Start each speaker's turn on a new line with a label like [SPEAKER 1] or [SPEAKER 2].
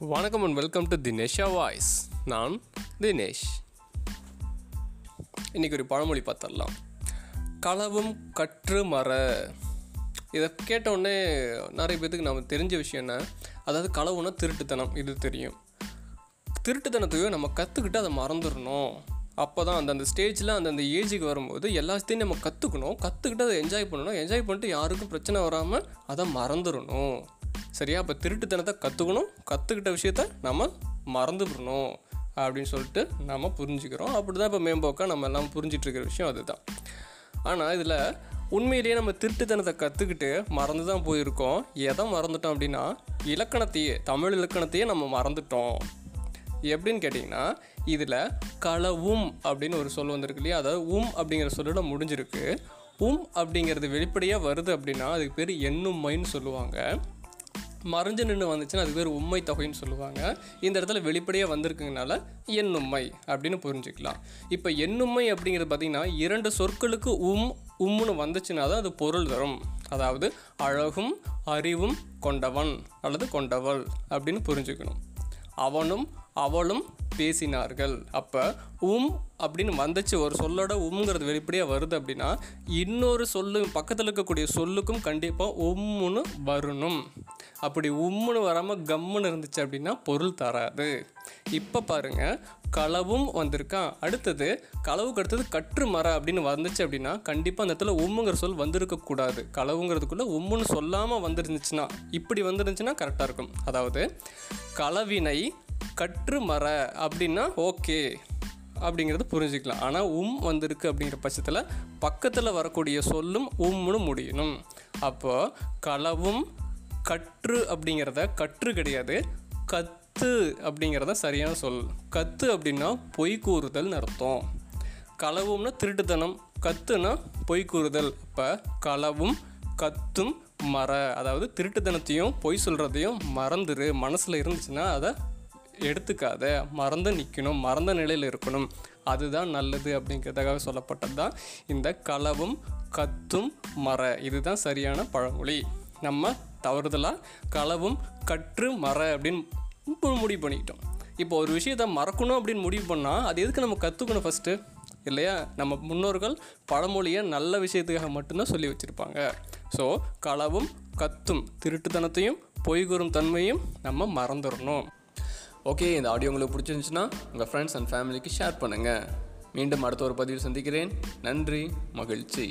[SPEAKER 1] வணக்கம் and welcome to தினேஷா voice நான் தினேஷ். இன்றைக்கி ஒரு பழமொழி பார்த்துடலாம். களவும் கற்று மர இதை கேட்டவுடனே நிறைய பேத்துக்கு நம்ம தெரிஞ்ச விஷயம் என்ன? அதாவது களவுனா திருட்டுத்தனம் இது தெரியும். திருட்டுத்தனத்தையோ நம்ம கற்றுக்கிட்டு அதை மறந்துடணும். அப்போ தான் அந்தந்த ஸ்டேஜில் அந்தந்த ஏஜுக்கு வரும்போது எல்லாத்தையும் நம்ம கற்றுக்கணும் கற்றுக்கிட்டு அதை என்ஜாய் பண்ணணும். என்ஜாய் பண்ணிட்டு யாருக்கும் பிரச்சனை வராமல் அதை மறந்துடணும். சரியா? அப்போ திருட்டுத்தனத்தை கற்றுக்கணும் கற்றுக்கிட்ட விஷயத்த நம்ம மறந்துடணும் அப்படின்னு சொல்லிட்டு நம்ம புரிஞ்சுக்கிறோம். அப்படி தான் இப்போ மேம்போக்காக நம்ம எல்லாம் புரிஞ்சிட்ருக்கிற விஷயம் அதுதான். ஆனால் இதில் உண்மையிலேயே நம்ம திருட்டுத்தனத்தை கற்றுக்கிட்டு மறந்து தான் போயிருக்கோம். எதை மறந்துட்டோம் அப்படின்னா இலக்கணத்தையே தமிழ் இலக்கணத்தையே நம்ம மறந்துட்டோம். எப்படின்னு கேட்டிங்கன்னா இதில் களவும் அப்படின்னு ஒரு சொல் வந்திருக்கு இல்லையா? அதாவது உம் அப்படிங்கிற சொல்லோட முடிஞ்சிருக்கு. உம் அப்படிங்கிறது வெளிப்படையாக வருது அப்படின்னா அதுக்கு பேர் எண்ணும்மைன்னு சொல்லுவாங்க. மறைஞ்சு நின்று வந்துச்சுன்னா அது பேர் உண்மை தொகைன்னு சொல்லுவாங்க. இந்த இடத்துல வெளிப்படையாக வந்திருக்குங்கனால எண்ணும்மை அப்படின்னு புரிஞ்சுக்கலாம். இப்போ எண்ணும்மை அப்படிங்கிறது பார்த்திங்கன்னா இரண்டு சொற்களுக்கு உம் உம்முன்னு வந்துச்சுன்னா தான் அது பொருள் தரும். அதாவது அழகும் அறிவும் கொண்டவன் அல்லது கொண்டவள் அப்படின்னு புரிஞ்சுக்கணும். அவனும் அவளும் பேசினார்கள். அப்போ உம் அப்படின்னு வந்துச்சு ஒரு சொல்லோட உம்ங்கிறது வெளிப்படையாக வருது அப்படின்னா இன்னொரு சொல்லு பக்கத்தில் இருக்கக்கூடிய சொல்லுக்கும் கண்டிப்பாக உம்முன்னு வரணும். அப்படி உம்முன்னு வராமல் கம்முன்னு இருந்துச்சு அப்படின்னா பொருள் தராது. இப்போ பாருங்கள் களவும் வந்திருக்கான். அடுத்தது களவுக்கு அடுத்தது கற்று மர அப்படின்னு வந்துச்சு அப்படின்னா கண்டிப்பாக அந்த இடத்துல உம்முங்கிற சொல் வந்திருக்கக்கூடாது களவுங்கிறதுக்குள்ளே உம்முன்னு சொல்லாமல் வந்துருந்துச்சுன்னா இப்படி வந்துருந்துச்சுன்னா கரெக்டாக இருக்கும். அதாவது களவினை கற்று மர அப்படின்னா ஓகே அப்படிங்கிறது புரிஞ்சுக்கலாம். ஆனால் உம் வந்திருக்கு அப்படிங்கிற பட்சத்தில் பக்கத்தில் வரக்கூடிய சொல்லும் உம்னு முடியணும். அப்போது களவும் கற்று அப்படிங்கிறத கற்று கிடையாது. கத்து அப்படிங்கிறத சரியான சொல். கத்து அப்படின்னா பொய் கூறுதல்னு அர்த்தம். களவும்னா திருட்டுத்தனம். கத்துனா பொய் கூறுதல். இப்போ களவும் கத்தும் மற. அதாவது திருட்டுத்தனத்தையும் பொய் சொல்கிறதையும் மறந்துரு. மனசில் இருந்துச்சுன்னா அதை எடுத்துக்காத. மறந்து நிற்கணும் மறந்த நிலையில் இருக்கணும். அதுதான் நல்லது அப்படிங்கிறதுக்காக சொல்லப்பட்டது தான் இந்த களவும் கத்தும் மர இதுதான் சரியான பழமொழி. நம்ம தவறுதலாக களவும் கற்று மற அப்படின்னு முடிவு பண்ணிக்கிட்டோம். இப்போ ஒரு விஷயத்தை மறக்கணும் அப்படின்னு முடிவு பண்ணால் அது எதுக்கு நம்ம கற்றுக்கணும் ஃபஸ்ட்டு இல்லையா? நம்ம முன்னோர்கள் பழமொழியை நல்ல விஷயத்துக்காக மட்டும்தான் சொல்லி வச்சுருப்பாங்க. ஸோ களவும் கத்தும் திருட்டுத்தனத்தையும் பொய்கூறும் தன்மையும் நம்ம மறந்துடணும் ஓகே இந்த ஆடியோ உங்களுக்கு பிடிச்சிருந்துச்சுன்னா உங்கள் ஃப்ரெண்ட்ஸ் அண்ட் ஃபேமிலிக்கு ஷேர் பண்ணுங்கள் மீண்டும் அடுத்த ஒரு பதிவில் சந்திக்கிறேன். நன்றி மகிழ்ச்சி.